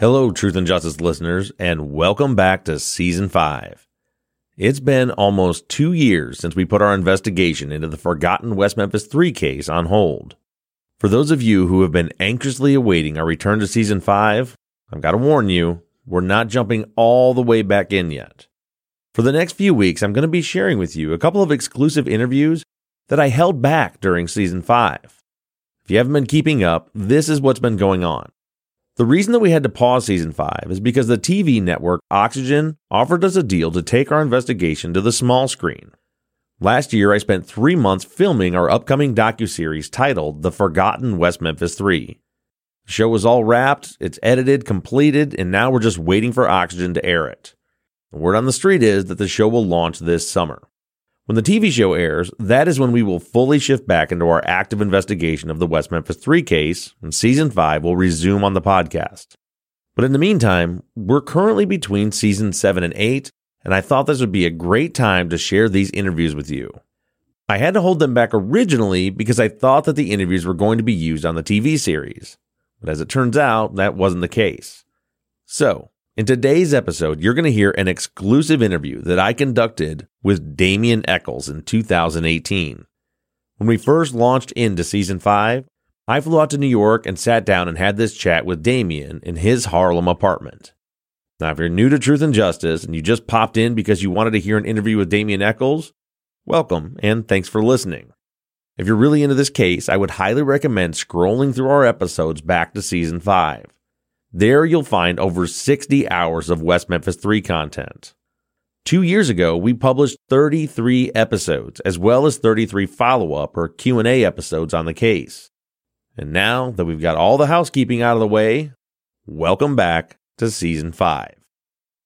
Hello, Truth and Justice listeners, and welcome back to Season 5. It's been almost two years since we put our investigation into the forgotten West Memphis 3 case on hold. For those of you who have been anxiously awaiting our return to Season 5, I've got to warn you, we're not jumping all the way back in yet. For the next few weeks, I'm going to be sharing with you a couple of exclusive interviews that I held back during Season 5. If you haven't been keeping up, this is what's been going on. The reason that we had to pause season 5 is because the TV network Oxygen offered us a deal to take our investigation to the small screen. Last year, I spent three months filming our upcoming docuseries titled The Forgotten West Memphis 3. The show is all wrapped, it's edited, completed, and now we're just waiting for Oxygen to air it. The word on the street is that the show will launch this summer. When the TV show airs, that is when we will fully shift back into our active investigation of the West Memphis 3 case, and season 5 will resume on the podcast. But in the meantime, we're currently between season 7 and 8, and I thought this would be a great time to share these interviews with you. I had to hold them back originally because I thought that the interviews were going to be used on the TV series. But as it turns out, that wasn't the case. So, in today's episode, you're going to hear an exclusive interview that I conducted with Damien Echols in 2018. When we first launched into season 5, I flew out to New York and sat down and had this chat with Damien in his Harlem apartment. Now, if you're new to Truth and Justice and you just popped in because you wanted to hear an interview with Damien Echols, welcome and thanks for listening. If you're really into this case, I would highly recommend scrolling through our episodes back to season 5. There you'll find over 60 hours of West Memphis 3 content. Two years ago, we published 33 episodes, as well as 33 follow-up or Q&A episodes on the case. And now that we've got all the housekeeping out of the way, welcome back to Season 5.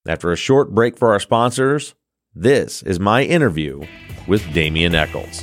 After a short break for our sponsors, this is my interview with Damien Echols.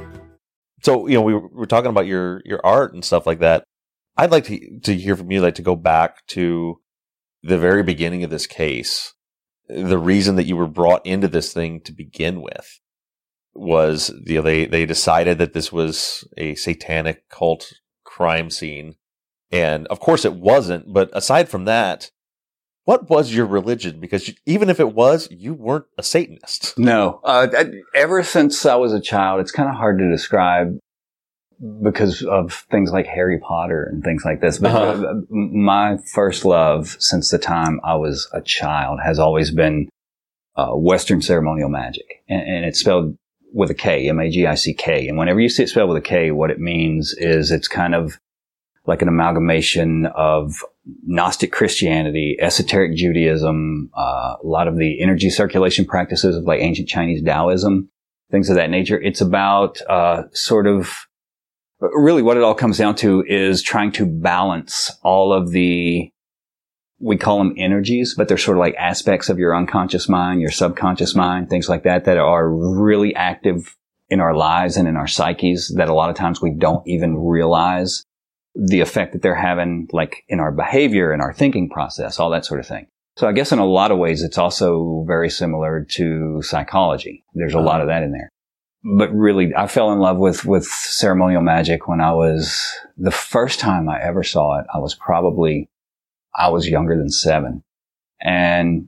So, you know, we were talking about your your art and stuff like that. I'd like to to hear from you, like to go back to the very beginning of this case. The reason that you were brought into this thing to begin with was, you know, they they decided that this was a satanic cult crime scene, and of course it wasn't. But aside from that, what was your religion? Because you, even if it was, you weren't a Satanist. No. Uh, ever since I was a child, it's kind of hard to describe because of things like Harry Potter and things like this. But uh-huh. my first love since the time I was a child has always been uh, Western ceremonial magic. And, and it's spelled with a K, M-A-G-I-C-K. And whenever you see it spelled with a K, what it means is it's kind of like an amalgamation of Gnostic Christianity, esoteric Judaism, uh, a lot of the energy circulation practices of like ancient Chinese Taoism, things of that nature. It's about uh, sort of really what it all comes down to is trying to balance all of the we call them energies, but they're sort of like aspects of your unconscious mind, your subconscious mind, things like that, that are really active in our lives and in our psyches that a lot of times we don't even realize the effect that they're having, like in our behavior and our thinking process, all that sort of thing. So I guess in a lot of ways, it's also very similar to psychology. There's a uh-huh. lot of that in there. But really, I fell in love with, with ceremonial magic when I was, the first time I ever saw it, I was probably I was younger than seven. And,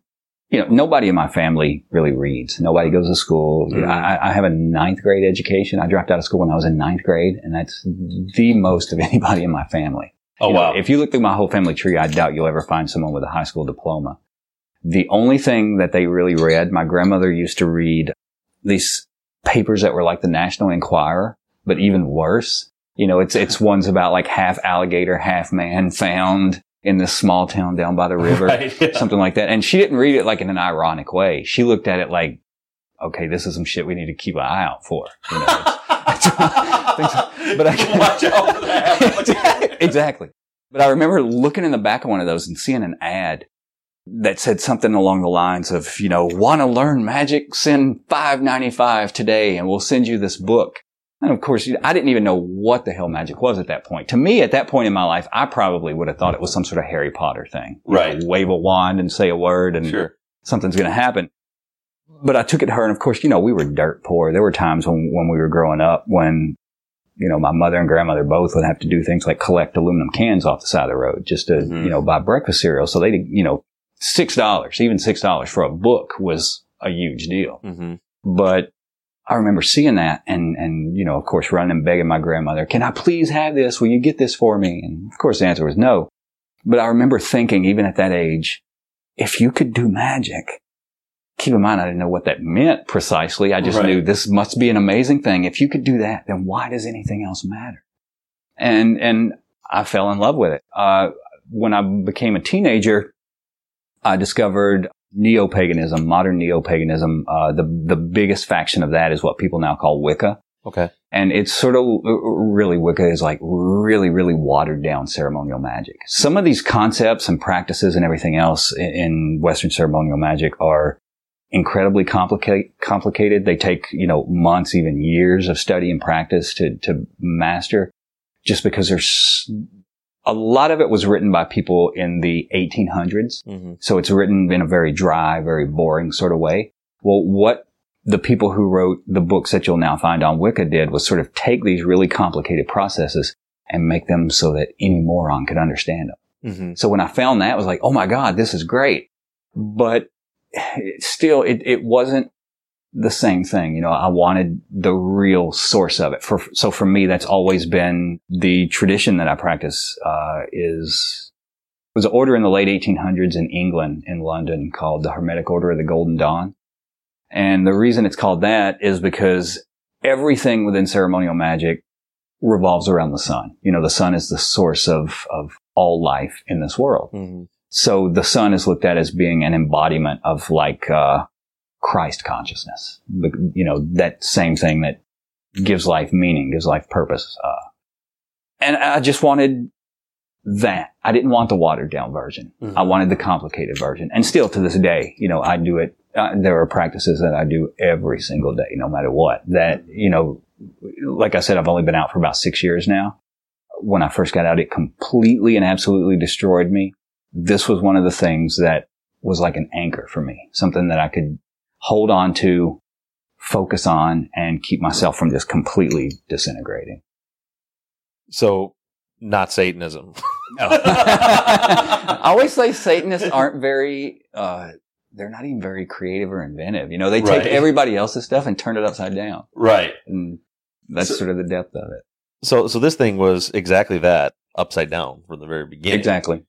you know, nobody in my family really reads. Nobody goes to school. Mm-hmm. I, I, have a ninth grade education. I dropped out of school when I was in ninth grade, and that's the most of anybody in my family. Oh, You know, wow. if you look through my whole family tree, I doubt you'll ever find someone with a high school diploma. The only thing that they really read, my grandmother used to read these papers that were like the National Enquirer, but even worse. You know, it's, it's ones about like half alligator, half man found in this small town down by the river, Right, yeah. something like that. And she didn't read it like in an ironic way. She looked at it like, okay, this is some shit we need to keep an eye out for. You know, it's- it's- but I can, Watch out for that. exactly. But I remember looking in the back of one of those and seeing an ad that said something along the lines of, you know, want to learn magic? Send five ninety five today, and we'll send you this book. And of course, I didn't even know what the hell magic was at that point. To me, at that point in my life, I probably would have thought it was some sort of Harry Potter thing. Right. wave a wand and say a word, and Sure. something's going to happen. But I took it to her, and of course, you know, we were dirt poor. There were times when, when we were growing up when, you know, my mother and grandmother both would have to do things like collect aluminum cans off the side of the road just to, Mhm. you know, buy breakfast cereal. So they, you know, six dollars, even six dollars for a book was a huge deal. Mm-hmm. But I remember seeing that and, and, you know, of course, running and begging my grandmother, can I please have this? Will you get this for me? And of course, the answer was no. But I remember thinking, even at that age, if you could do magic, keep in mind, I didn't know what that meant precisely. I just Right. knew this must be an amazing thing. If you could do that, then why does anything else matter? And, and I fell in love with it. Uh, when I became a teenager, I discovered neo-paganism, modern neo-paganism. Uh, the, the biggest faction of that is what people now call Wicca. Okay. And it's sort of really Wicca is like really, really watered down ceremonial magic. Some of these concepts and practices and everything else in, Western ceremonial magic are incredibly complicate, complicated. They take, you know, months, even years of study and practice to, to master just because there's a lot of it was written by people in the 1800s. Mm-hmm. So it's written in a very dry, very boring sort of way. Well, what the people who wrote the books that you'll now find on Wicca did was sort of take these really complicated processes and make them so that any moron could understand them. Mm-hmm. So when I found that, I was like, oh my God, this is great. But it still, it, it wasn't the same thing. You know, I wanted the real source of it. For, so for me, that's always been the tradition that I practice, uh, is, was an order in the late 1800s in England, in London, called the Hermetic Order of the Golden Dawn. And the reason it's called that is because everything within ceremonial magic revolves around the sun. You know, the sun is the source of, of all life in this world. Mm-hmm. So the sun is looked at as being an embodiment of like, uh, Christ consciousness. The- You know, that same thing that gives life meaning, gives life purpose. Uh, and I just wanted that. I didn't want the watered down version. Mhm. I wanted the complicated version. And still to this day, you know, I do it. Uh, there are practices that I do every single day, no matter what. That, you know, like I said, I've only been out for about six years now. When I first got out, it completely and absolutely destroyed me. This was one of the things that was like an anchor for me, something that I could hold on to, focus on, and keep myself from just completely disintegrating. So, not Satanism. I always say Satanists aren't very, uh, they're not even very creative or inventive. You know, they take Right. everybody else's stuff and turn it upside down. right. And that's So- sort of the depth of it. So, so this thing was exactly that, upside down from the very beginning. Exactly.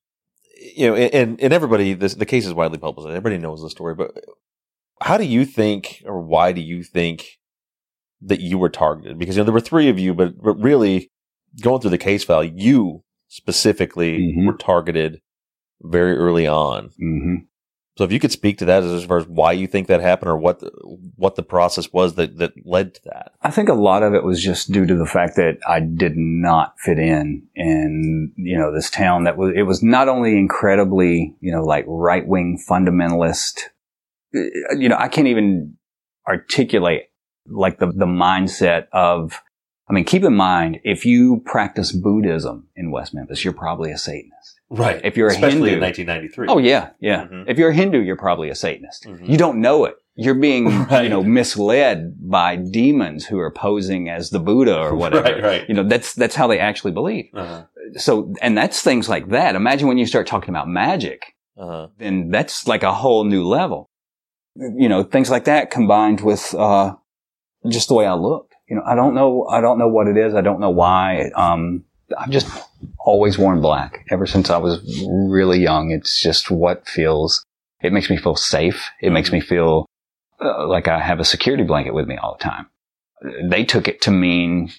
You know, and and everybody, this, the case is widely publicized. Everybody knows the story, but how do you think, or why do you think that you were targeted? Because you know there were three of you, but but really going through the case file, you specifically Mhm. were targeted very early on. hmm So if you could speak to that as far as why you think that happened or what the, what the process was that, that led to that. I think a lot of it was just due to the fact that I did not fit in in, you know, this town that was, it was not only incredibly, you know, like right wing fundamentalist, you know, I can't even articulate like the, the mindset of, I mean, keep in mind, if you practice Buddhism in West Memphis, you're probably a Satanist. Right. If you're a Especially Hindu- in 1993. Oh yeah, yeah. Mhm. If you're a Hindu, you're probably a Satanist. Mhm. You don't know it. You're being, Right. you know, misled by demons who are posing as the Buddha or whatever. Right, right. You know, that's that's how they actually believe. Uh-huh. So, and that's things like that. Imagine when you start talking about magic, Uh-huh. then that's like a whole new level. You know, things like that combined with uh, just the way I look. You know, I don't know. I don't know what it is. I don't know why. Um, I've just always worn black ever since I was really young. It's just what feels. It makes me feel safe. It makes me feel uh, like I have a security blanket with me all the time. They took it to mean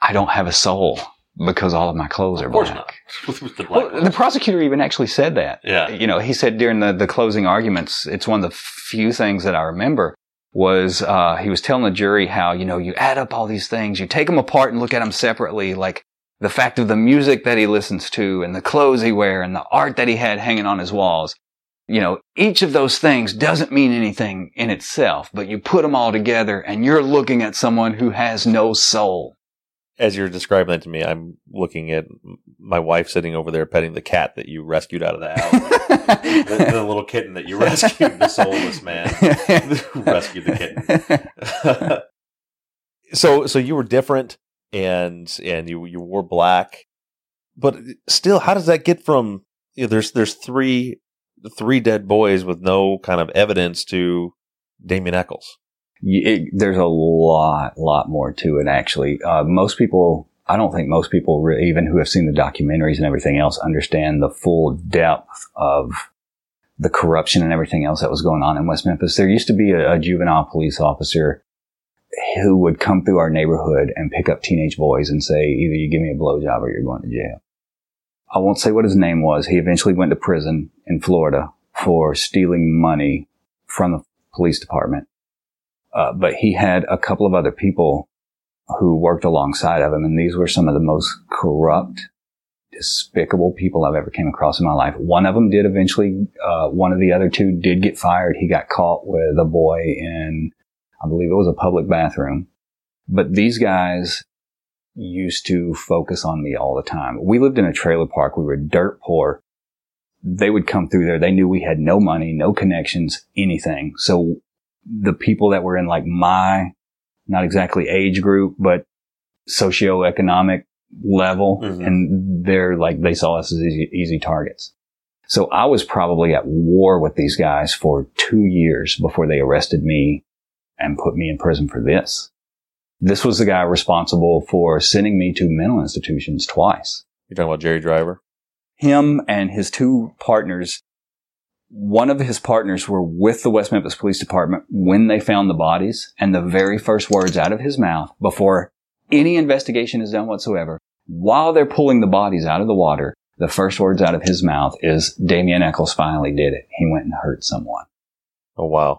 I don't have a soul because all of my clothes are Of course black. not. The black Well, the prosecutor even actually said that. Yeah. You know, he said during the, the closing arguments, it's one of the few things that I remember was, uh, he was telling the jury how, you know, you add up all these things, you take them apart and look at them separately, like the fact of the music that he listens to and the clothes he wear and the art that he had hanging on his walls. You know, each of those things doesn't mean anything in itself, but you put them all together and you're looking at someone who has no soul. As you're describing that to me, I'm looking at my wife sitting over there petting the cat that you rescued out of the house. the, the little kitten that you rescued, the soulless man who rescued the kitten. so, so you were different, and and you you wore black, but still, how does that get from? You know, there's there's three three dead boys with no kind of evidence to Damien Echols. It, there's a lot, lot more to it. Actually, uh, most people, I don't think most people, even who have seen the documentaries and everything else, understand the full depth of the corruption and everything else that was going on in West Memphis. There used to be a, a juvenile police officer who would come through our neighborhood and pick up teenage boys and say, either you give me a blowjob or you're going to jail. I won't say what his name was. He eventually went to prison in Florida for stealing money from the police department. Uh, but he had a couple of other people who worked alongside of him, and these were some of the most corrupt, despicable people I've ever came across in my life. One of them did eventually, uh, one of the other two did get fired. He got caught with a boy in, I believe it was a public bathroom. But these guys used to focus on me all the time. We lived in a trailer park. We were dirt poor. They would come through there. They knew we had no money, no connections, anything. So the people that were in like my, not exactly age group, but socioeconomic level, Mhm. and they're like, they saw us as easy, easy targets. So I was probably at war with these guys for two years before they arrested me and put me in prison for this. This was the guy responsible for sending me to mental institutions twice. You're talking about Jerry Driver. Him and his two partners, one of his partners were with the West Memphis Police Department when they found the bodies, and the very first words out of his mouth before any investigation is done whatsoever, while they're pulling the bodies out of the water, the first words out of his mouth is Damien Echols finally did it. He went and hurt someone. Oh wow.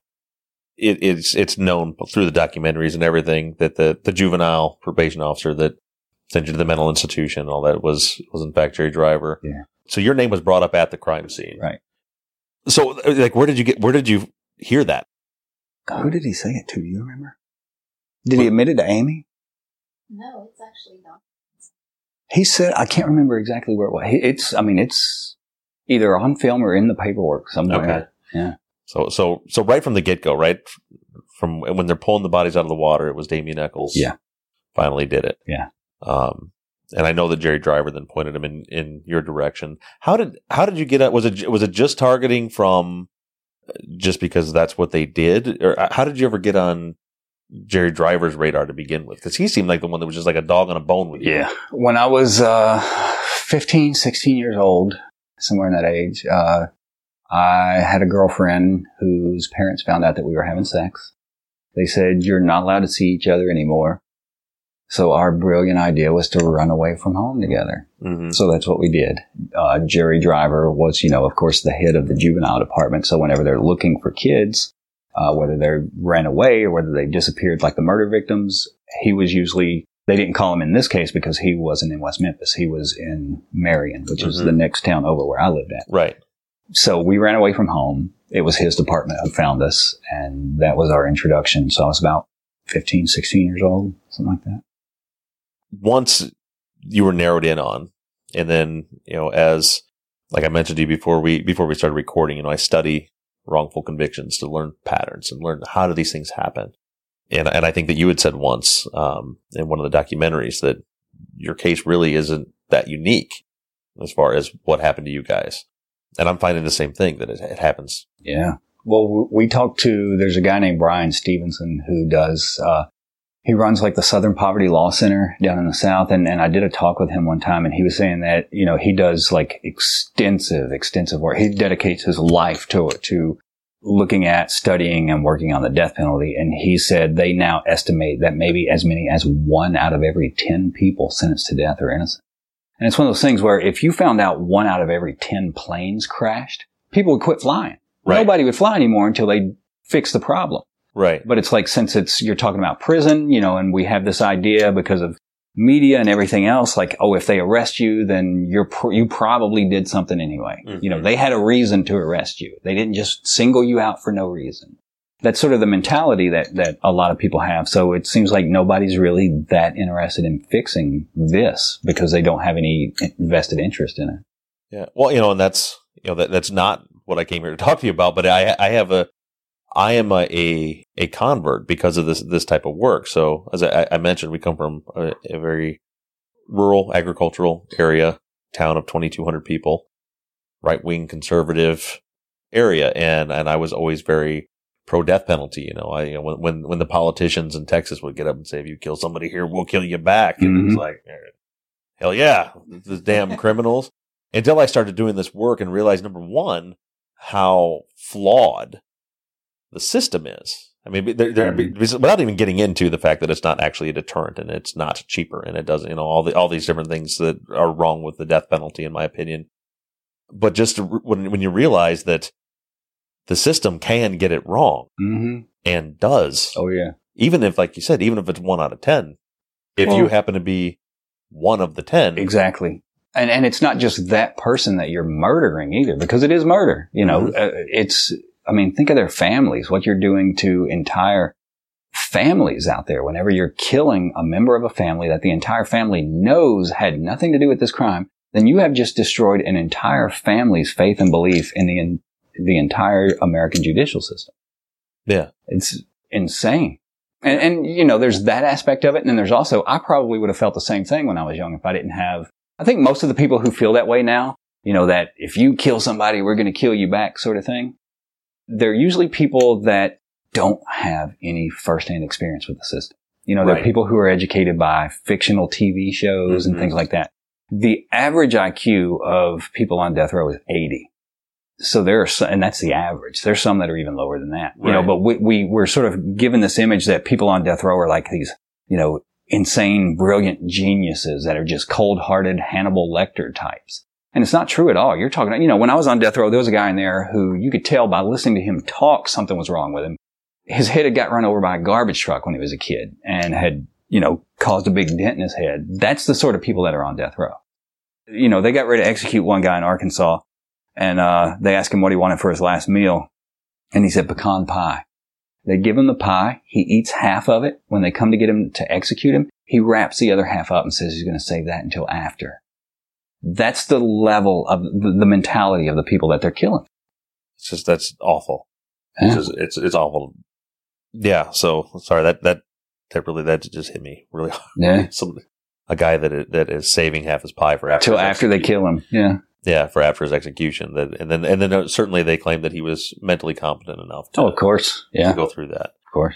It, it's it's known through the documentaries and everything that the, the juvenile probation officer that sent you to the mental institution and all that was was in fact Jerry Driver. Yeah. So your name was brought up at the crime scene. Right. So like where did you get where did you hear that? Who did he say it to? Do you remember? Did he admit it to Amy? No, it's actually not. He said, I can't remember exactly where it was. It's, I mean, it's either on film or in the paperwork somewhere. Okay. Yeah. So so so right from the get go, right from when they're pulling the bodies out of the water, it was Damien Echols. Yeah. Finally did it. Yeah. Um, and I know that Jerry Driver then pointed him in, in your direction. How did how did you get at? Was it was it just targeting from uh, just because that's what they did, or uh, how did you ever get on Jerry Driver's radar to begin with? Because he seemed like the one that was just like a dog on a bone with you. Yeah. When I was, uh, 15, 16 years old, somewhere in that age, uh, I had a girlfriend whose parents found out that we were having sex. They said, you're not allowed to see each other anymore. So our brilliant idea was to run away from home together. Mm-hmm. So that's what we did. Uh, Jerry Driver was, you know, of course, the head of the juvenile department. So whenever they're looking for kids, uh, whether they ran away or whether they disappeared like the murder victims, he was usually, they didn't call him in this case because he wasn't in West Memphis. He was in Marion, which is Mhm. the next town over where I lived at. Right. So we ran away from home. It was his department who found us and that was our introduction. So I was about 15, 16 years old, something like that. Once you were narrowed in on, and then you know, as like I mentioned to you before we before we started recording, you know, I study wrongful convictions to learn patterns and learn how do these things happen. And and I think that you had said once um, in one of the documentaries that your case really isn't that unique as far as what happened to you guys. And I'm finding the same thing that it, it happens. Yeah. Well, we talked to, there's a guy named Bryan Stevenson who does, uh, he runs like the Southern Poverty Law Center down in the South. And, and I did a talk with him one time and he was saying that, you know, he does like extensive, extensive work. He dedicates his life to it, to looking at, studying and working on the death penalty. And he said they now estimate that maybe as many as one out of every 10 people sentenced to death are innocent. And it's one of those things where if you found out one out of every 10 planes crashed, people would quit flying. Right. Nobody would fly anymore until they fix the problem. Right. But it's like, since it's, you're talking about prison, you know, and we have this idea because of media and everything else, like, oh, if they arrest you, then you're, pr- you probably did something anyway. You know, Mhm. they had a reason to arrest you. They didn't just single you out for no reason. That's sort of the mentality that, that a lot of people have. So it seems like nobody's really that interested in fixing this because they don't have any vested interest in it. Yeah. Well, you know, and that's you know that that's not what I came here to talk to you about. But I I have a I am a a, a convert because of this this type of work. So as I, I mentioned, we come from a, a very rural agricultural area, town of twenty two hundred people, right wing conservative area, and and I was always very pro death penalty. You know, I you know, when when the politicians in Texas would get up and say, "If you kill somebody here, we'll kill you back," and it was Mhm. like, hell yeah, the damn criminals until I started doing this work and realized number one, how flawed the system is. I mean, there, there, without even getting into the fact that it's not actually a deterrent and it's not cheaper and it doesn't, you know, all the, all these different things that are wrong with the death penalty, in my opinion. But just to, when, when you realize that the system can get it wrong Mm-hmm. and does, Oh yeah. even if, like you said, even if it's one out of 10, if you happen to be one of the 10, Exactly. And and it's not just that person that you're murdering either, because it is murder. You know, uh, it's. I mean, think of their families. What you're doing to entire families out there. Whenever you're killing a member of a family that the entire family knows had nothing to do with this crime, then you have just destroyed an entire family's faith and belief in the in, the entire American judicial system. yeah. It's insane. And, and, you know, there's that aspect of it. And then there's also, I probably would have felt the same thing when I was young if I didn't have, I think most of the people who feel that way now, you know, that if you kill somebody, we're going to kill you back sort of thing. They're usually people that don't have any firsthand experience with the system. You know, they're Right. people who are educated by fictional TV shows and Mhm. things like that. The average IQ of people on death row is 80. So there are, some, and that's the average. There's some that are even lower than that, you know, but we, we, we're sort of given this image that people on death row are like these, you know, insane, brilliant geniuses that are just cold hearted Hannibal Lecter types. And it's not true at all. You're talking, you know, when I was on death row, there was a guy in there who you could tell by listening to him talk something was wrong with him. His head had got run over by a garbage truck when he was a kid and had, you know, caused a big dent in his head. That's the sort of people that are on death row. You know, they got ready to execute one guy in Arkansas and, uh, they asked him what he wanted for his last meal. And he said pecan pie. They give him the pie. He eats half of it. When they come to get him to execute him, he wraps the other half up and says he's going to save that until after. That's the level of the, mentality of the people that they're killing. It's just, that's awful. It's Yeah. just, it's, it's awful. Yeah. So sorry that, that, that really, that just hit me really hard. Yeah. Some, a guy that, is- that is saving half his pie for after, Till after they kill him. Yeah. Yeah. For after his execution. That, and then, and then uh, certainly they claim that he was mentally competent enough to, Oh, of course. to Yeah. go through that. Of course.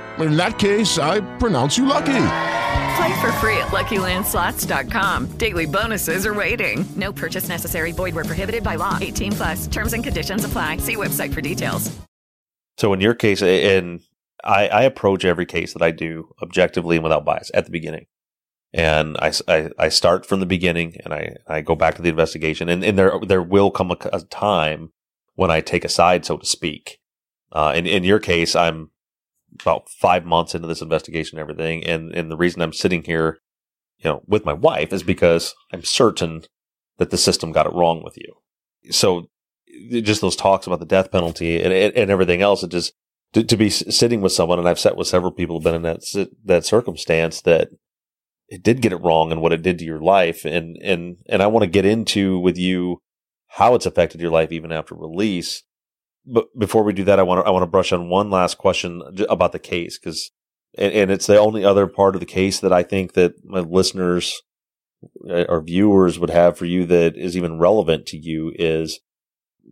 in that case, I pronounce you lucky. Play for free at LuckyLandSlots.com. Daily bonuses are waiting. No purchase necessary. Void were prohibited by law. 18 plus. Terms and conditions apply. See website for details. So in your case, and I, I approach every case that I do objectively and without bias at the beginning. And I, I, I start from the beginning and I, I go back to the investigation. And, and there there will come a, a time when I take a side, so to speak. Uh, in, in your case, I'm about five months into this investigation and everything. And, and the reason I'm sitting here, you know, with my wife is because I'm certain that the system got it wrong with you. So just those talks about the death penalty and, and everything else, it just, to, to, be sitting with someone, and I've sat with several people who've been in that, that circumstance that it did get it wrong and what it did to your life. And, and, and I want to get into with you how it's affected your life even after release but before we do that, I want to I want to brush on one last question about the case because, and, and, it's the only other part of the case that I think that my listeners uh, or viewers would have for you that is even relevant to you is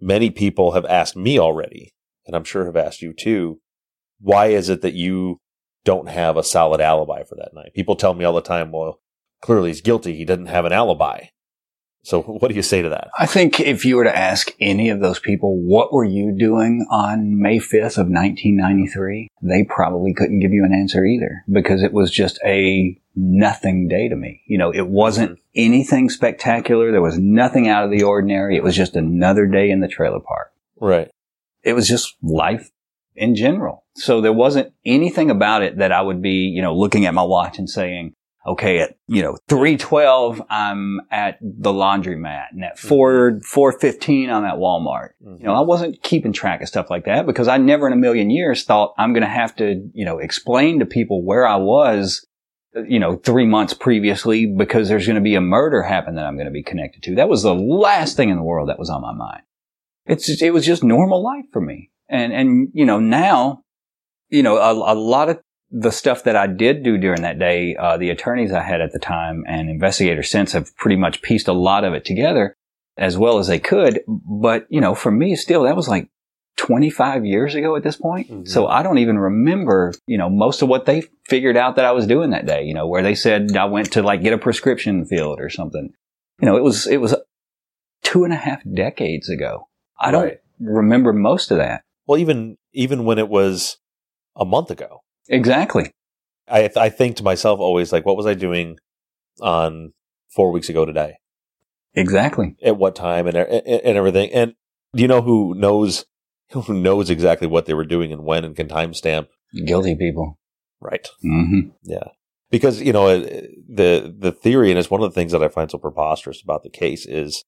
many people have asked me already, and I'm sure have asked you too. Why is it that you don't have a solid alibi for that night? People tell me all the time, well, clearly he's guilty. He doesn't have an alibi. So what do you say to that? I think if you were to ask any of those people, what were you doing on May 5th of 1993? They probably couldn't give you an answer either because it was just a nothing day to me. You know, it wasn't mm-hmm. anything spectacular. There was nothing out of the ordinary. It was just another day in the trailer park. Right. It was just life in general. So there wasn't anything about it that I would be, you know, looking at my watch and saying, okay, at, you know, 312, I'm at the laundromat and at 4, mm-hmm. 415, I'm at Walmart. Mm-hmm. You know, I wasn't keeping track of stuff like that because I never in a million years thought I'm going to have to, you know, explain to people where I was, you know, three months previously because there's going to be a murder happen that I'm going to be connected to. That was the last thing in the world that was on my mind. It's, just, it was just normal life for me. And, and, you know, now, you know, a, a lot of the stuff that I did do during that day, uh, the attorneys I had at the time and investigators since have pretty much pieced a lot of it together as well as they could. But, you know, for me still, that was like 25 years ago at this point. Mm-hmm. So I don't even remember, you know, most of what they figured out that I was doing that day, you know, where they said I went to like get a prescription filled or something. You know, it was, it was two and a half decades ago. I don't remember most of that. Well, even, even when it was a month ago. Exactly. I th- I think to myself always like, what was I doing on four weeks ago today? Exactly. At what time and and everything. And do you know who knows who knows exactly what they were doing and when and can timestamp? Guilty people. Right. Mm-hmm. Yeah. Because you know the the theory, and it's one of the things that I find so preposterous about the case is,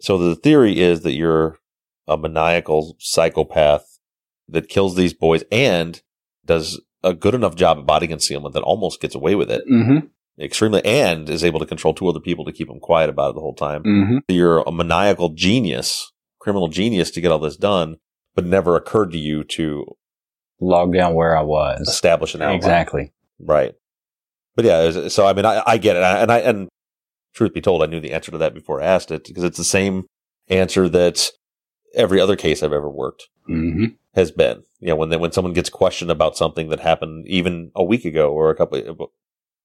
so the theory is that you're a maniacal psychopath that kills these boys and does a good enough job at body concealment that almost gets away with it. Mm-hmm. Extremely, and is able to control two other people to keep them quiet about it the whole time. Mm-hmm. You're a maniacal genius, criminal genius to get all this done, but never occurred to you to log down where I was, establish an alibi. Exactly. Right. But yeah, so I mean, I, I get it, and I and truth be told, I knew the answer to that before I asked it because it's the same answer that every other case I've ever worked mm-hmm. has been. You know, when they, when someone gets questioned about something that happened even a week ago or a couple,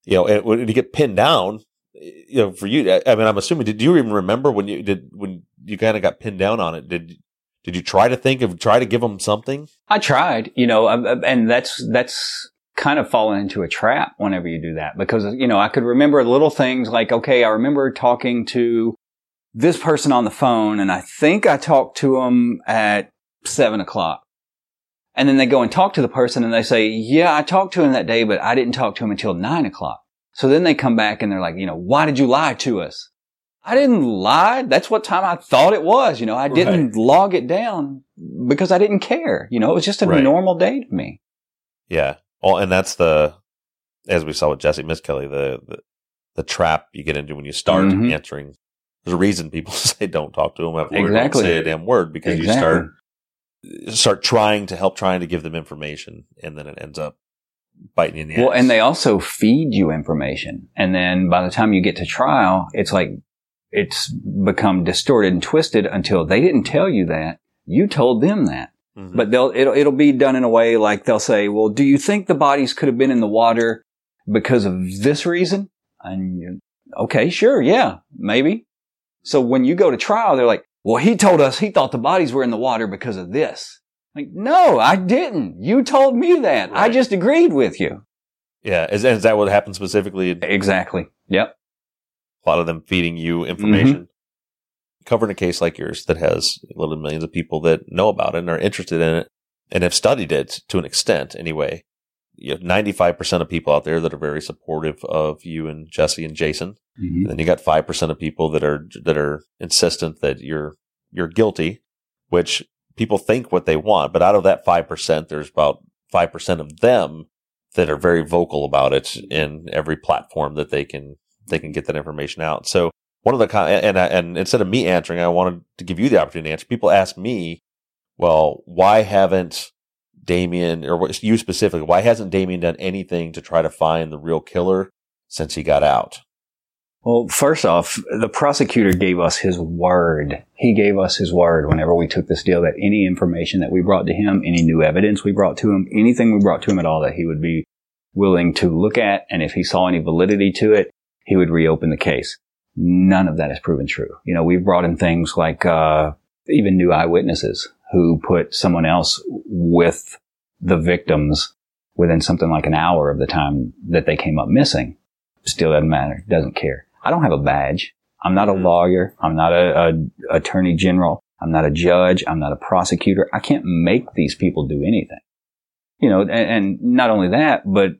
you know, and when you get pinned down, you know, for you, I mean, I'm assuming, did you even remember when you did when you kind of got pinned down on it? Did did you try to think of try to give them something? I tried, you know, um, um, and that's that's kind of fallen into a trap whenever you do that because you know I could remember little things like okay, I remember talking to this person on the phone, and I think I talked to him at seven o'clock. And then they go and talk to the person and they say, yeah, I talked to him that day, but I didn't talk to him until nine o'clock. So then they come back and they're like, you know, why did you lie to us? I didn't lie. That's what time I thought it was. You know, I didn't Right. log it down because I didn't care. You know, it was just a Right. normal day to me. Yeah. Well, and that's the, as we saw with Jesse Misskelley, the, the, the trap you get into when you start Mhm. answering. There's a reason people say don't talk to them after Don't Exactly. say a damn word because you start, start trying to help trying to give them information and then it ends up biting you in the Well, ass. and they also feed you information. And then by the time you get to trial, it's like it's become distorted and twisted until they didn't tell you that. You told them that. Mhm. But they'll, it'll, it'll be done in a way like they'll say, well, do you think the bodies could have been in the water because of this reason? And you, okay, sure. Yeah, maybe. So when you go to trial, they're like, well, he told us he thought the bodies were in the water because of this. Like, no, I didn't. You told me that. I just agreed with you. yeah. Is, is that what happened specifically? Exactly. Yep. A lot of them feeding you information. Mm-hmm. Covering a case like yours that has literally millions of people that know about it and are interested in it and have studied it to an extent anyway. You have 95% of people out there that are very supportive of you and Jesse and Jason. Mm-hmm. And then you got 5% of people that are, that are insistent that you're, you're guilty, which people think what they want. But out of that 5%, there's about 5% of them that are very vocal about it in every platform that they can, they can get that information out. So one of the, and, and, and instead of me answering, I wanted to give you the opportunity to answer. People ask me, well, why haven't Damien or you specifically, why hasn't Damien done anything to try to find the real killer since he got out? Well, first off, the prosecutor gave us his word. He gave us his word whenever we took this deal that any information that we brought to him, any new evidence we brought to him, anything we brought to him at all that he would be willing to look at. And if he saw any validity to it, he would reopen the case. None of that has proven true. You know, we've brought in things like, uh, even new eyewitnesses who put someone else with the victims within something like an hour of the time that they came up missing. Still doesn't matter. Doesn't care. I don't have a badge. I'm not a mm. lawyer. I'm not a, a attorney general. I'm not a judge. I'm not a prosecutor. I can't make these people do anything. You know, and, and not only that, but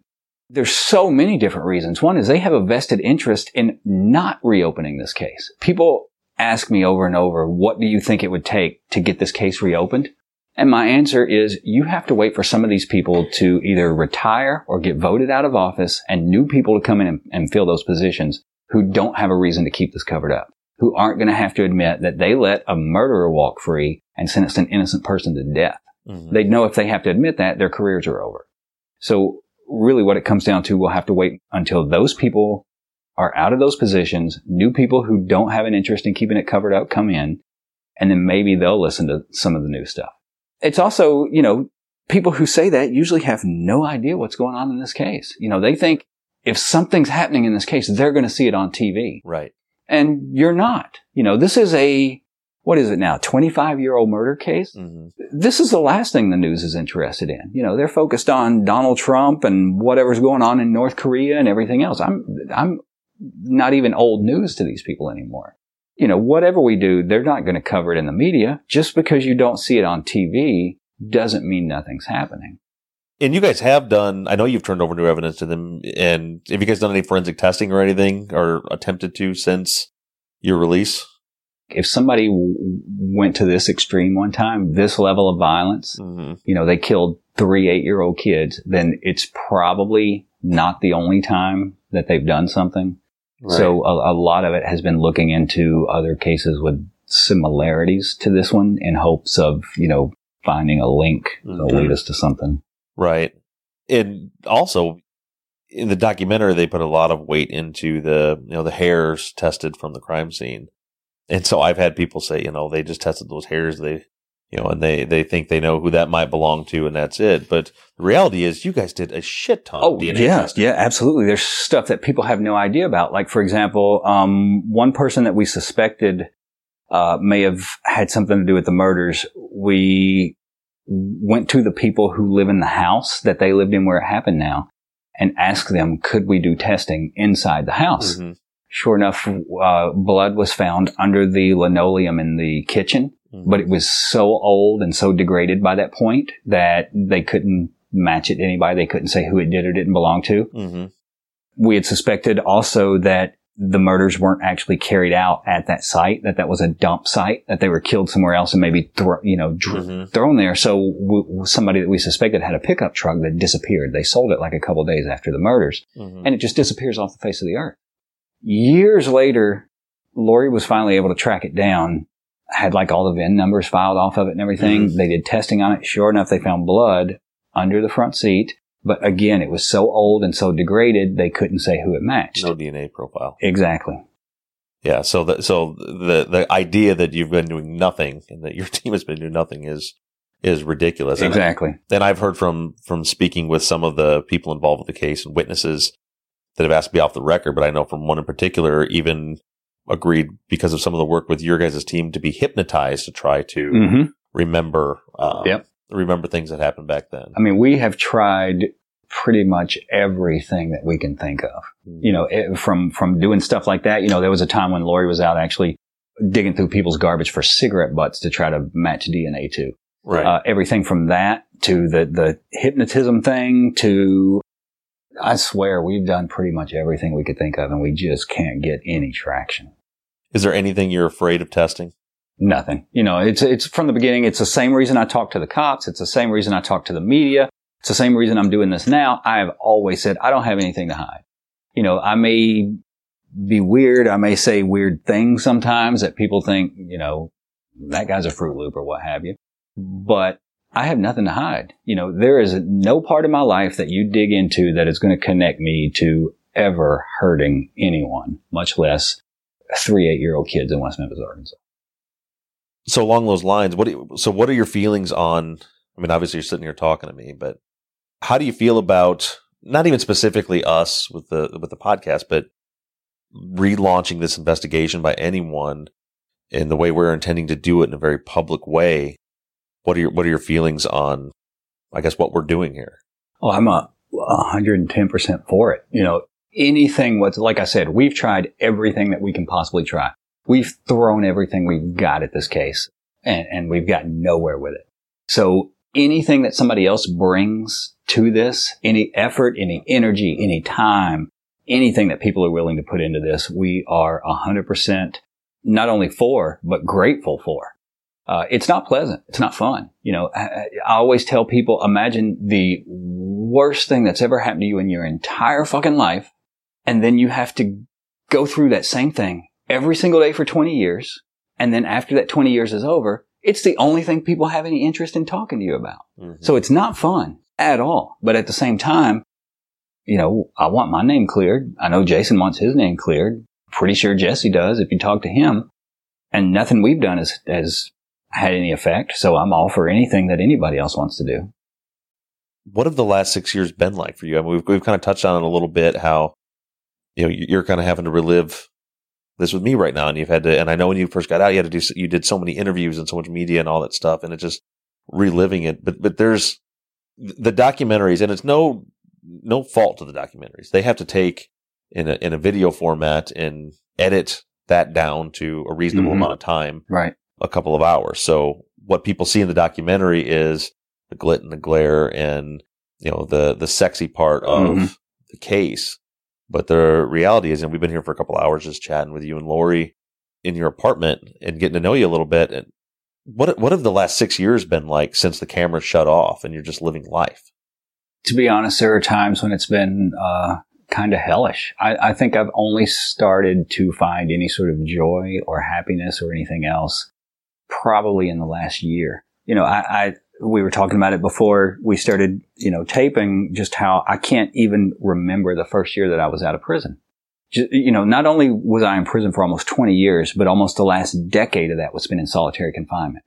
there's so many different reasons. One is they have a vested interest in not reopening this case. People ask me over and over, what do you think it would take to get this case reopened? And my answer is you have to wait for some of these people to either retire or get voted out of office and new people to come in and, and fill those positions who don't have a reason to keep this covered up, who aren't going to have to admit that they let a murderer walk free and sentenced an innocent person to death. Mm-hmm. They'd know if they have to admit that their careers are over. So really what it comes down to, we'll have to wait until those people are out of those positions. New people who don't have an interest in keeping it covered up come in and then maybe they'll listen to some of the new stuff. It's also, you know, people who say that usually have no idea what's going on in this case. You know, they think if something's happening in this case, they're going to see it on TV. Right. And you're not. You know, this is a, what is it now, 25 year old murder case? Mm-hmm. This is the last thing the news is interested in. You know, they're focused on Donald Trump and whatever's going on in North Korea and everything else. I'm, I'm not even old news to these people anymore. You know, whatever we do, they're not going to cover it in the media. Just because you don't see it on TV doesn't mean nothing's happening. And you guys have done, I know you've turned over new evidence to them. And have you guys done any forensic testing or anything or attempted to since your release? If somebody w- went to this extreme one time, this level of violence, mm-hmm. you know, they killed three eight year old kids, then it's probably not the only time that they've done something. So a, a lot of it has been looking into other cases with similarities to this one in hopes of, you know, finding a link that'll Mhm. lead us to something. Right. And also in the documentary, they put a lot of weight into the, you know, the hairs tested from the crime scene. And so I've had people say, you know, they just tested those hairs. They, you know, and they, they think they know who that might belong to and that's it. But the reality is you guys did a shit ton Oh, of DNA yeah, testing. yeah, absolutely. There's stuff that people have no idea about. Like, for example, um, one person that we suspected uh, may have had something to do with the murders. We went to the people who live in the house that they lived in where it happened now and asked them, could we do testing inside the house? Mm-hmm. Sure enough, uh, blood was found under the linoleum in the kitchen, but it was so old and so degraded by that point that they couldn't match it to anybody. They couldn't say who it did or didn't belong to. Mm-hmm. We had suspected also that the murders weren't actually carried out at that site, that that was a dump site, that they were killed somewhere else and maybe, thro- you know, dr- thrown there. So w- somebody that we suspected had a pickup truck that disappeared. They sold it like a couple of days after the murders Mhm. and it just disappears off the face of the earth. Years later, Lorri was finally able to track it down, had like all the VIN numbers filed off of it and everything. Mm-hmm. They did testing on it. Sure enough, they found blood under the front seat. But again, it was so old and so degraded, they couldn't say who it matched. No DNA profile. Exactly. Yeah. So the so the the idea that you've been doing nothing and that your team has been doing nothing is is ridiculous. And- Exactly. And I've heard from from speaking with some of the people involved with the case and witnesses that have asked to be off the record, but I know from one in particular even agreed because of some of the work with your guys' team to be hypnotized to try to Mhm. remember um, Yep. remember things that happened back then. I mean, we have tried pretty much everything that we can think of. You know, it, from from doing stuff like that. You know, there was a time when Lorri was out actually digging through people's garbage for cigarette butts to try to match DNA to. Right. Uh, everything from that to the the hypnotism thing to, I swear, we've done pretty much everything we could think of, and we just can't get any traction. Is there anything you're afraid of testing? Nothing. You know, it's it's from the beginning. It's the same reason I talk to the cops. It's the same reason I talk to the media. It's the same reason I'm doing this now. I have always said I don't have anything to hide. You know, I may be weird. I may say weird things sometimes that people think, you know, that guy's a Fruit Loop or what have you. But I have nothing to hide. You know, there is no part of my life that you dig into that is going to connect me to ever hurting anyone, much less three eight year old kids in West Memphis, Arkansas. So along those lines, what you, so what are your feelings on I mean obviously you're sitting here talking to me, but how do you feel about not even specifically us with the with the podcast, but relaunching this investigation by anyone in the way we're intending to do it in a very public way? What are your what are your feelings on I guess what we're doing here? Oh, I'm a 110% for it. You know, anything what's, like I said, we've tried everything that we can possibly try. We've thrown everything we've got at this case and, and we've gotten nowhere with it. So anything that somebody else brings to this, any effort, any energy, any time, anything that people are willing to put into this, we are 100% not only for, but grateful for. Uh, it's not pleasant. It's not fun. You know, I, I always tell people, imagine the worst thing that's ever happened to you in your entire fucking life. And then you have to go through that same thing every single day for 20 years. And then after that 20 years is over, it's the only thing people have any interest in talking to you about. So it's not fun at all. But at the same time, you know, I want my name cleared. I know Jason wants his name cleared. Pretty sure Jesse does if you talk to him. And nothing we've done has, has had any effect. So I'm all for anything that anybody else wants to do. What have the last six years been like for you? I mean, we've, we've kind of touched on it a little bit, how, you know, you're kind of having to relive this with me right now. And you've had to, and I know when you first got out, you had to do, you did so many interviews and so much media and all that stuff. And it's just reliving it. But, but there's the documentaries and it's no, no fault to the documentaries. They have to take in a, in a video format and edit that down to a reasonable Mhm. amount of time. Right. A couple of hours. So what people see in the documentary is the glit and the glare and, you know, the, the sexy part of Mhm. the case. But the reality is, and we've been here for a couple of hours just chatting with you and Lorri in your apartment and getting to know you a little bit. And what, what have the last six years been like since the camera shut off and you're just living life? to be honest, there are times when it's been uh, kind of hellish. I, I think I've only started to find any sort of joy or happiness or anything else probably in the last year. You know, I, I we were talking about it before we started, you know, taping. Just how I can't even remember the first year that I was out of prison. Ju- You know, not only was I in prison for almost 20 years, but almost the last decade of that was spent in solitary confinement.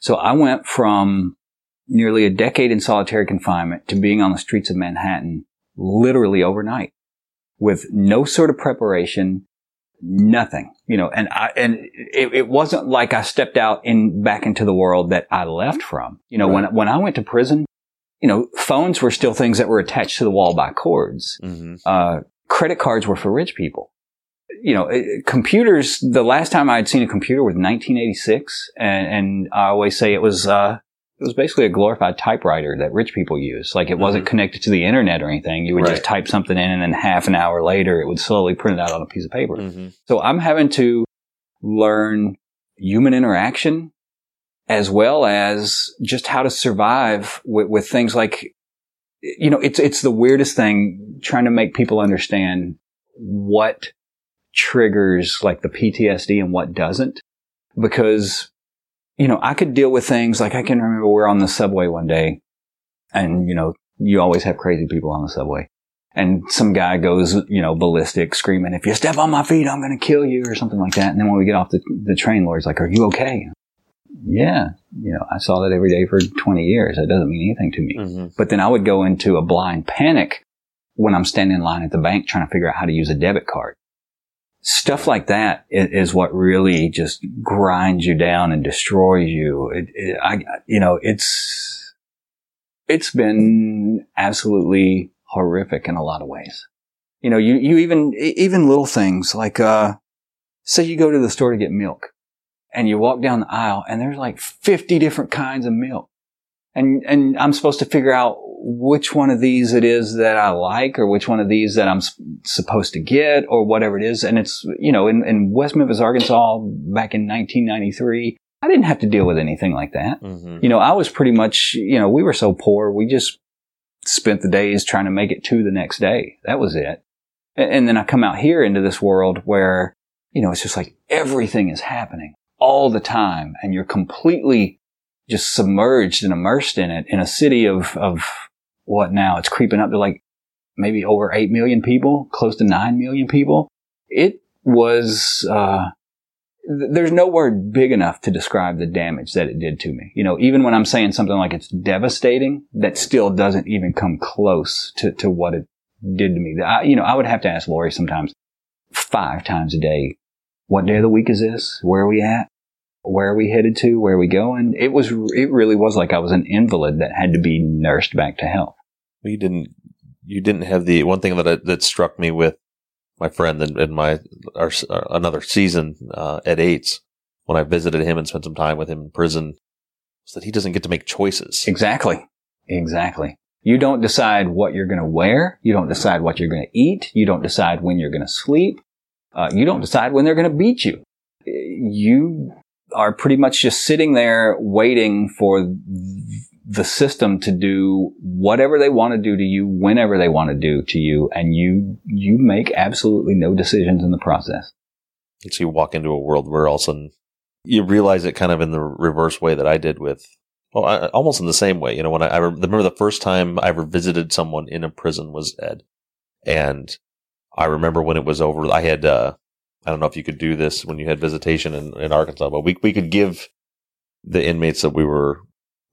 So I went from nearly a decade in solitary confinement to being on the streets of Manhattan literally overnight with no sort of preparation, nothing, you know, and I, and it, it wasn't like I stepped out in back into the world that I left from. You know, when, when I went to prison, you know, phones were still things that were attached to the wall by cords. Mm-hmm. Uh, credit cards were for rich people. you know, it- computers, the last time I had seen a computer was 1986. And, and I always say it was, uh, it was basically a glorified typewriter that rich people use. Like it wasn't connected to the internet or anything. You would just type something in and then half an hour later it would slowly print it out on a piece of paper. Mm-hmm. So I'm having to learn human interaction as well as just how to survive with, with things like, you know, it's, it's the weirdest thing trying to make people understand what triggers like the PTSD and what doesn't. Because, you know, I could deal with things like I can remember we we're on the subway one day and, you know, you always have crazy people on the subway. And some guy goes, you know, ballistic, screaming, if you step on my feet, I'm going to kill you or something like that. And then when we get off the, the train, Lorri's like, are you okay? Yeah. You know, I saw that every day for 20 years. That doesn't mean anything to me. Mm-hmm. But then I would go into a blind panic when I'm standing in line at the bank trying to figure out how to use a debit card. Stuff like that is, what really just grinds you down and destroys you. It, it, I, you know, it's, it's been absolutely horrific in a lot of ways. You know, you, you even, even little things like, uh, say you go to the store to get milk and you walk down the aisle and there's like 50 different kinds of milk. And, and I'm supposed to figure out which one of these it is that I like or which one of these that I'm s- supposed to get or whatever it is. And it's, you know, in, in West Memphis, Arkansas back in 1993, I didn't have to deal with anything like that. Mm-hmm. You know, I was pretty much, you know, we were so poor, we just spent the days trying to make it to the next day. That was it. A- And then I come out here into this world where, you know, it's just like everything is happening all the time and you're completely just submerged and immersed in it in a city of, of what now? It's creeping up to like maybe over 8 million people, close to 9 million people. It was, uh, th- there's no word big enough to describe the damage that it did to me. You know, even when I'm saying something like it's devastating, that still doesn't even come close to, to what it did to me. I, you know, I would have to ask Lorri sometimes five times a day, what day of the week is this? Where are we at? Where are we headed to? Where are we going? It was, it really was like I was an invalid that had to be nursed back to health. you didn't you didn't have the one thing that I, that struck me with my friend in, in my our, uh, another season uh, Ed Ates when I visited him and spent some time with him in prison was that he doesn't get to make choices. Exactly. Exactly. You don't decide what you're going to wear. You don't decide what you're going to eat. You don't decide when you're going to sleep. Uh, you don't decide when they're going to beat you. You are pretty much just sitting there waiting for the system to do whatever they want to do to you whenever they want to do to you and you you make absolutely no decisions in the process And so you walk into a world where all of a sudden you realize it kind of in the reverse way that I did with, well, I, almost in the same way. You know, when I, I remember the first time I ever visited someone in a prison was Ed. And I remember when it was over, I had, uh, I don't know if you could do this when you had visitation in, in Arkansas, but we, we could give the inmates that we were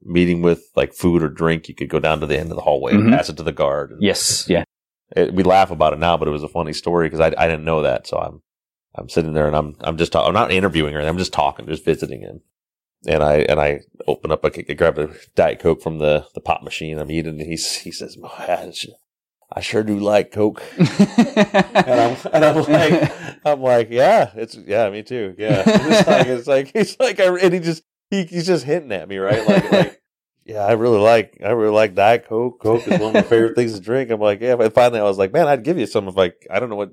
meeting with like food or drink. You could go down to the end of the hallway and Mhm. pass it to the guard. And yes yeah it, we laugh about it now, but it was a funny story because I, I didn't know that. So I'm, I'm sitting there and I'm, I'm just, talk- I'm not interviewing her. I'm just talking, just visiting him. And I, and I open up, I, I grab a Diet Coke from the, the pop machine. I'm eating and he's, he says, "Man, I sure do like Coke. and I'm, and I'm like, I'm like, yeah, it's, yeah, me too. Yeah. It's like, it's like, he's like, I, and he just, he, he's just hinting at me, right? Like, like, yeah, I really like, I really like Diet Coke. Coke is one of my favorite things to drink. I'm like, yeah. But finally, I was like, man, I'd give you some of like, I don't know what.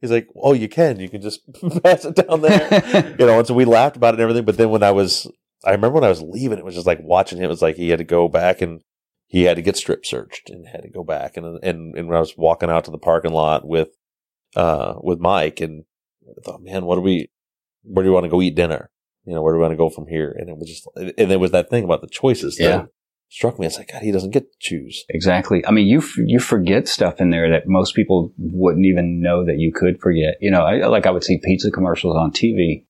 He's like, oh, you can, you can just pass it down there, you know. And so we laughed about it and everything. But then when I was, I remember when I was leaving, it was just like watching him. It was like he had to go back and he had to get strip searched and had to go back. And and and I was walking out to the parking lot with, uh, with Mike, and I thought, man, what do we, where do we want to go eat dinner? You know, where do we want to go from here? And it was just, and there was that thing about the choices that Yeah. struck me. It's like, God, he doesn't get to choose. Exactly. I mean, you f- you forget stuff in there that most people wouldn't even know that you could forget. You know, I, like I would see pizza commercials on TV,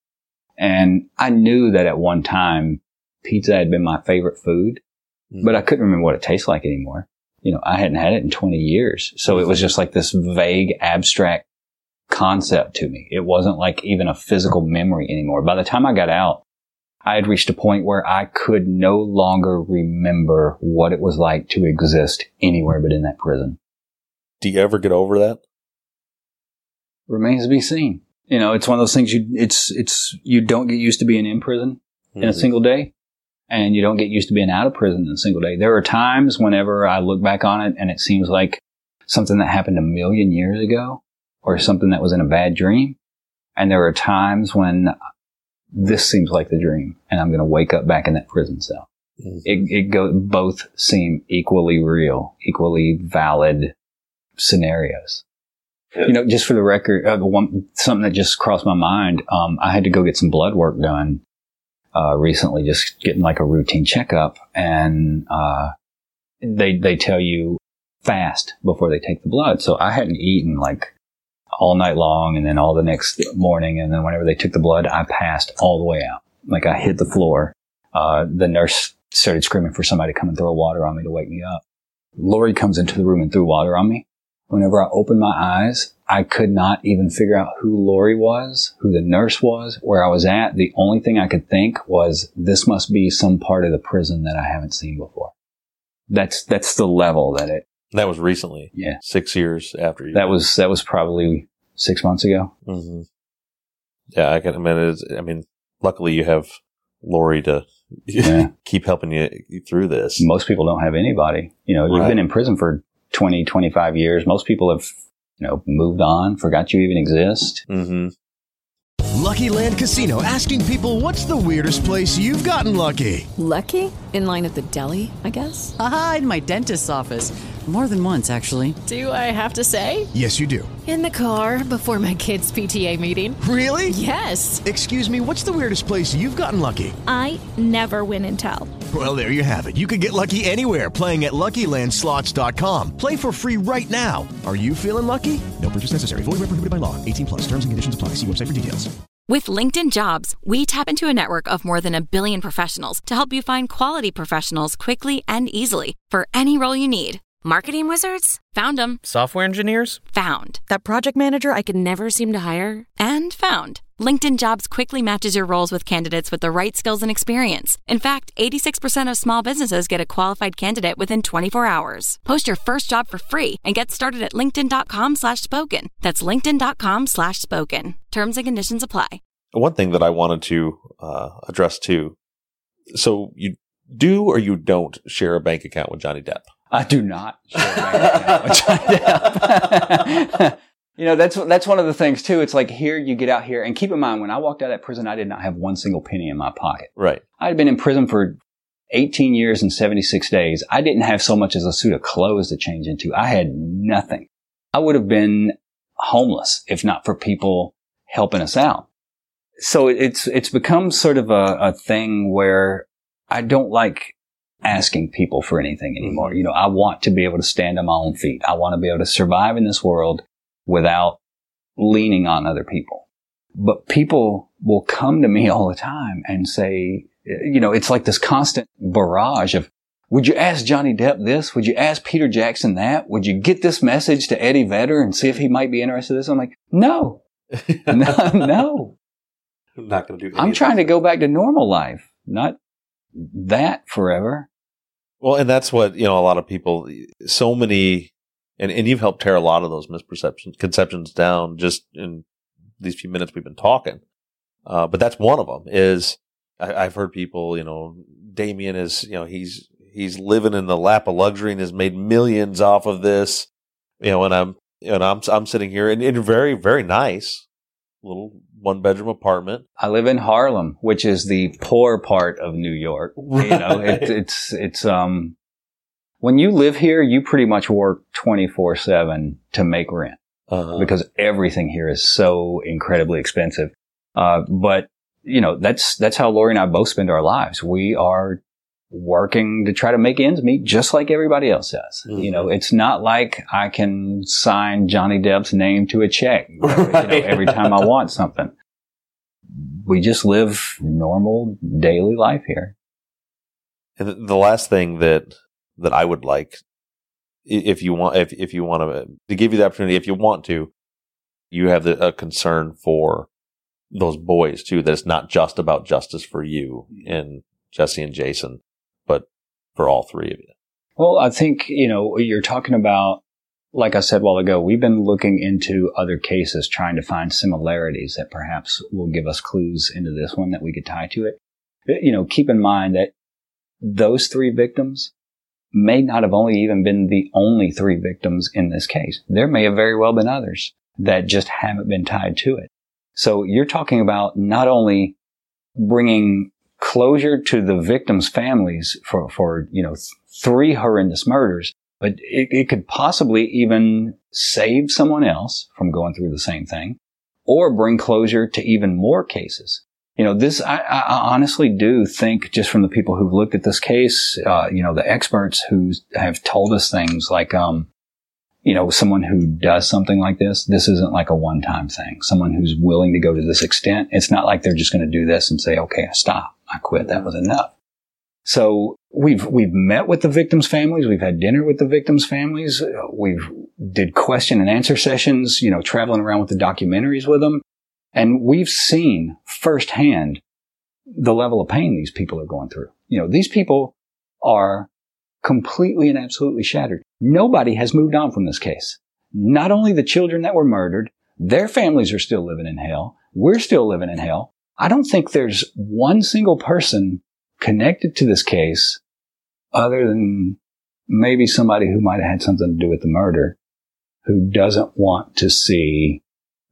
and I knew that at one time pizza had been my favorite food, but I couldn't remember what it tastes like anymore. You know, I hadn't had it in 20 years, so it was just like this vague, abstract concept to me. It wasn't like even a physical memory anymore. By the time I got out, I had reached a point where I could no longer remember what it was like to exist anywhere but in that prison. Do you ever get over that? Remains to be seen. You know, it's one of those things you it's it's you don't get used to being in prison in a Mhm. single day, and you don't get used to being out of prison in a single day. There are times whenever I look back on it and it seems like something that happened a million years ago, or something that was in a bad dream, and there are times when this seems like the dream, and I'm going to wake up back in that prison cell. It, it go both seem equally real, equally valid scenarios. You know, just for the record, uh, one something that just crossed my mind. Um, I had to go get some blood work done uh, recently, just getting like a routine checkup, and uh, they they tell you fast before they take the blood. So I hadn't eaten like all night long, and then all the next morning, and then whenever they took the blood, I passed all the way out. Like I hit the floor. Uh, the nurse started screaming for somebody to come and throw water on me to wake me up. Lorri comes into the room and threw water on me. Whenever I opened my eyes, I could not even figure out who Lorri was, who the nurse was, where I was at. The only thing I could think was this must be some part of the prison that I haven't seen before. That's that's the level that it. That was recently. Yeah. Six years after you. That was that was probably six months ago. hmm Yeah, I can imagine. It's, I mean, luckily you have Lorri to Yeah. keep helping you through this. Most people don't have anybody. You know, you've been in prison for 20, 25 years. Most people have, you know, moved on, forgot you even exist. Mm-hmm. Lucky Land Casino asking people what's the weirdest place you've gotten lucky? Lucky? In line at the deli, I guess? Aha, in my dentist's office. More than once, actually. Do I have to say? Yes, you do. In the car before my kids' PTA meeting. Really? Yes. Excuse me, what's the weirdest place you've gotten lucky? I never win and tell. Well, there you have it. You can get lucky anywhere playing at LuckyLandSlots.com. Play for free right now. Are you feeling lucky? No purchase necessary. Void where prohibited by law. 18 plus. Terms and conditions apply. See website for details. With LinkedIn Jobs, we tap into a network of more than a billion professionals to help you find quality professionals quickly and easily for any role you need. Marketing wizards? Found them. Software engineers? Found. That project manager I could never seem to hire? And found. LinkedIn Jobs quickly matches your roles with candidates with the right skills and experience. In fact, 86% of small businesses get a qualified candidate within 24 hours. Post your first job for free and get started at linkedin.com slash spoken. That's linkedin.com slash spoken. Terms and conditions apply. One thing that I wanted to uh, address too. So you do or you don't share a bank account with Johnny Depp? I do not share a bank account with Johnny Depp. you know, that's that's one of the things too. It's like here you get out here, and keep in mind when I walked out of that prison, I did not have one single penny in my pocket. Right. I had been in prison for 18 years and 76 days. I didn't have so much as a suit of clothes to change into. I had nothing. I would have been homeless if not for people helping us out. So it's it's become sort of a, a thing where I don't like asking people for anything anymore. Mm-hmm. You know, I want to be able to stand on my own feet. I want to be able to survive in this world without leaning on other people. But people will come to me all the time and say, you know, it's like this constant barrage of, would you ask Johnny Depp this? Would you ask Peter Jackson that? Would you get this message to Eddie Vedder and see if he might be interested in this? I'm like, no, no, no. I'm not going to do. That. I'm trying to go back to normal life, not that forever. Well, and that's what you know. A lot of people, so many, and and you've helped tear a lot of those misperceptions, conceptions down just in these few minutes we've been talking. Uh, but that's one of them. Is I, I've heard people, you know, Damien is, you know, he's he's living in the lap of luxury and has made millions off of this. You know, and I'm and I'm I'm sitting here in, in a very very nice little one bedroom apartment. I live in Harlem, which is the poor part of New York. You know, it, it's it's um when you live here, you pretty much work twenty four seven to make rent uh-huh. because everything here is so incredibly expensive. Uh, but you know, that's that's how Lorri and I both spend our lives. We are working to try to make ends meet just like everybody else does. Mm-hmm. You know, it's not like I can sign Johnny Depp's name to a check right. you know, every time I want something. We just live normal daily life here. And the last thing that that I would like, if you want, if if you want to, to give you the opportunity, if you want to, you have the, a concern for those boys too. That it's not just about justice for you and Jesse and Jason, for all three of you. Well, I think, you know, you're talking about like I said a while ago, we've been looking into other cases, trying to find similarities that perhaps will give us clues into this one that we could tie to it. You know, keep in mind that those three victims may not have only even been the only three victims in this case. There may have very well been others that just haven't been tied to it. So you're talking about not only bringing closure to the victims' families for, for, you know, three horrendous murders, but it, it could possibly even save someone else from going through the same thing or bring closure to even more cases. You know, this, I, I honestly do think just from the people who've looked at this case, uh, you know, the experts who have told us things like, um, you know, someone who does something like this, this isn't like a one time thing. Someone who's willing to go to this extent. It's not like they're just going to do this and say, okay, stop. I quit. That was enough. So we've, we've met with the victims' families. We've had dinner with the victims' families. We've did question and answer sessions, you know, traveling around with the documentaries with them. And we've seen firsthand the level of pain these people are going through. You know, these people are completely and absolutely shattered. Nobody has moved on from this case. Not only the children that were murdered, their families are still living in hell. We're still living in hell. I don't think there's one single person connected to this case other than maybe somebody who might have had something to do with the murder who doesn't want to see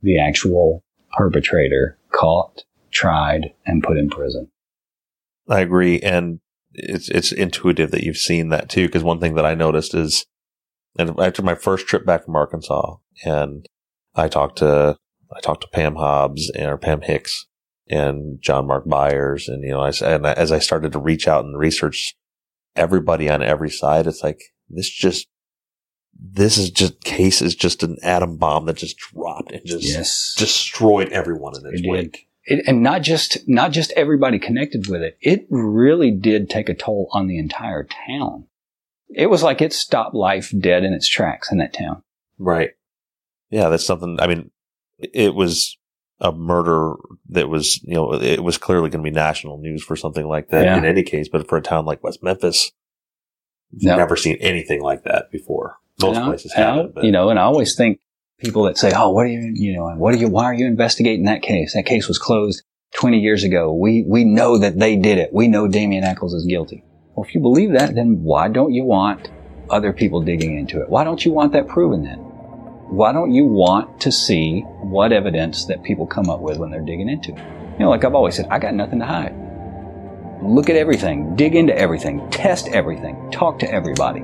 the actual perpetrator caught, tried, and put in prison. I agree. And it's, it's intuitive that you've seen that too. Cause one thing that I noticed is, and after my first trip back from Arkansas and I talked to, I talked to Pam Hobbs and or Pam Hicks and John Mark Byers. And, you know, I, and as I started to reach out and research everybody on every side, it's like, this just, this is just case is just an atom bomb that just dropped and just yes. destroyed everyone in its It wake. It, and not just, not just everybody connected with it. It really did take a toll on the entire town. It was like it stopped life dead in its tracks in that town. Right. Yeah, that's something. I mean, it was a murder that was, you know, it was clearly going to be national news for something like that Yeah. in any case. But for a town like West Memphis, No. never seen anything like that before. Most places have. You know, and I always think people that say, "Oh, what are you, you know, what are you? Why are you investigating that case? That case was closed 20 years ago. We we know that they did it. We know Damien Echols is guilty." Well, if you believe that, then why don't you want other people digging into it? Why don't you want that proven then? Why don't you want to see what evidence that people come up with when they're digging into it? You know, like I've always said, I got nothing to hide. Look at everything, dig into everything, test everything, talk to everybody.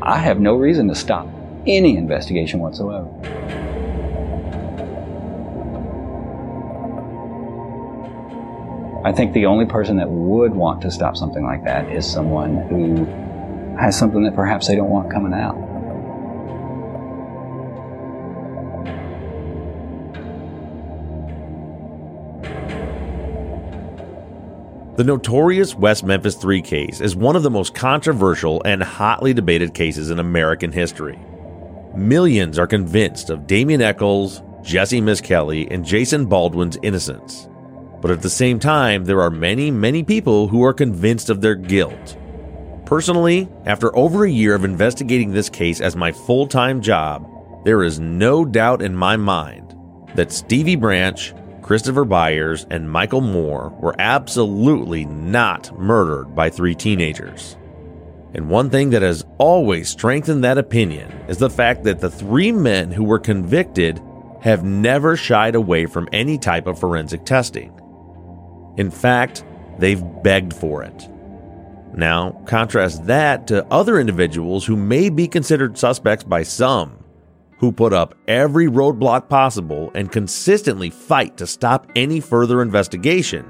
I have no reason to stop any investigation whatsoever. I think the only person that would want to stop something like that is someone who has something that perhaps they don't want coming out. The notorious West Memphis 3 case is one of the most controversial and hotly debated cases in American history. Millions are convinced of Damien Echols, Jesse Misskelley, and Jason Baldwin's innocence. But at the same time, there are many, many people who are convinced of their guilt. Personally, after over a year of investigating this case as my full time job, there is no doubt in my mind that Stevie Branch, Christopher Byers, and Michael Moore were absolutely not murdered by three teenagers. And one thing that has always strengthened that opinion is the fact that the three men who were convicted have never shied away from any type of forensic testing. In fact, they've begged for it. Now, contrast that to other individuals who may be considered suspects by some, who put up every roadblock possible and consistently fight to stop any further investigation.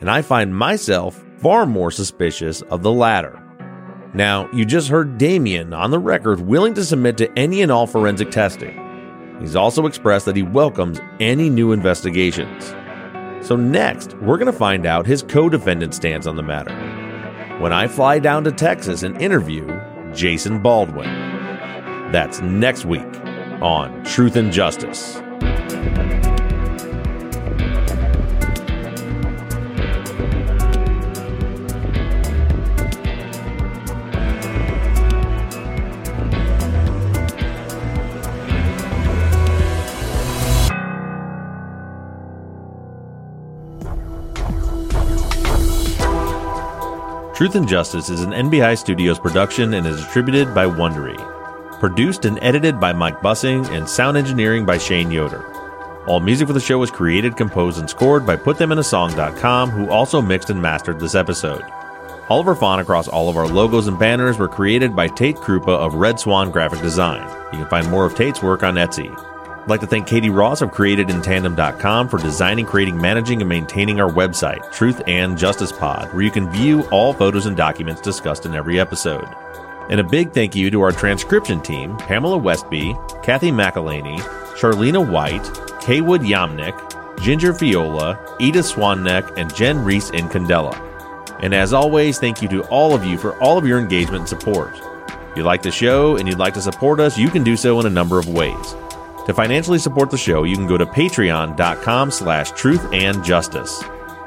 And I find myself far more suspicious of the latter. Now, you just heard Damien on the record willing to submit to any and all forensic testing. He's also expressed that he welcomes any new investigations. So, next, we're going to find out his co defendant stance on the matter when I fly down to Texas and interview Jason Baldwin. That's next week on Truth and Justice. Truth and Justice is an NBI Studios production and is distributed by Wondery. Produced and edited by Mike Bussing and sound engineering by Shane Yoder. All music for the show was created, composed, and scored by PutThemInASong.com, who also mixed and mastered this episode. All of our font across all of our logos and banners were created by Tate Krupa of Red Swan Graphic Design. You can find more of Tate's work on Etsy. I'd like to thank Katie Ross of CreatedInTandem.com for designing, creating, managing, and maintaining our website, Truth and Justice Pod, where you can view all photos and documents discussed in every episode. And a big thank you to our transcription team, Pamela Westby, Kathy McElhaney, Charlena White, Kaywood Yamnick, Ginger Viola, Edith Swanneck, and Jen Reese in Candela. And as always, thank you to all of you for all of your engagement and support. If you like the show and you'd like to support us, you can do so in a number of ways. To financially support the show, you can go to patreon.com slash truth and justice.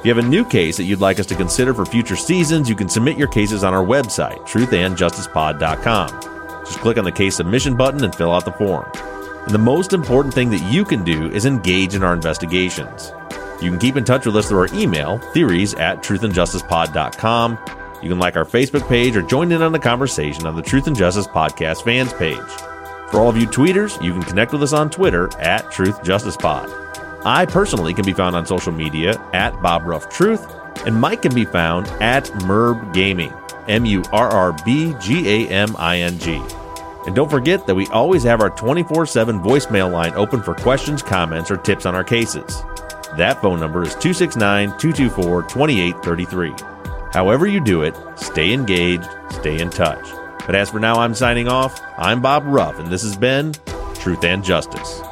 If you have a new case that you'd like us to consider for future seasons, you can submit your cases on our website, truthandjusticepod.com. Just click on the case submission button and fill out the form. And the most important thing that you can do is engage in our investigations. You can keep in touch with us through our email, theories at truthandjusticepod.com. You can like our Facebook page or join in on the conversation on the Truth and Justice Podcast fans page. For all of you tweeters, you can connect with us on Twitter at Truth Justice Pod. I personally can be found on social media at Bob Ruff Truth, and Mike can be found at Murrb Gaming, M U R R B G A M I N G. And don't forget that we always have our 24 7 voicemail line open for questions, comments, or tips on our cases. That phone number is 269 224 2833. However, you do it, stay engaged, stay in touch. But as for now, I'm signing off. I'm Bob Ruff, and this has been Truth and Justice.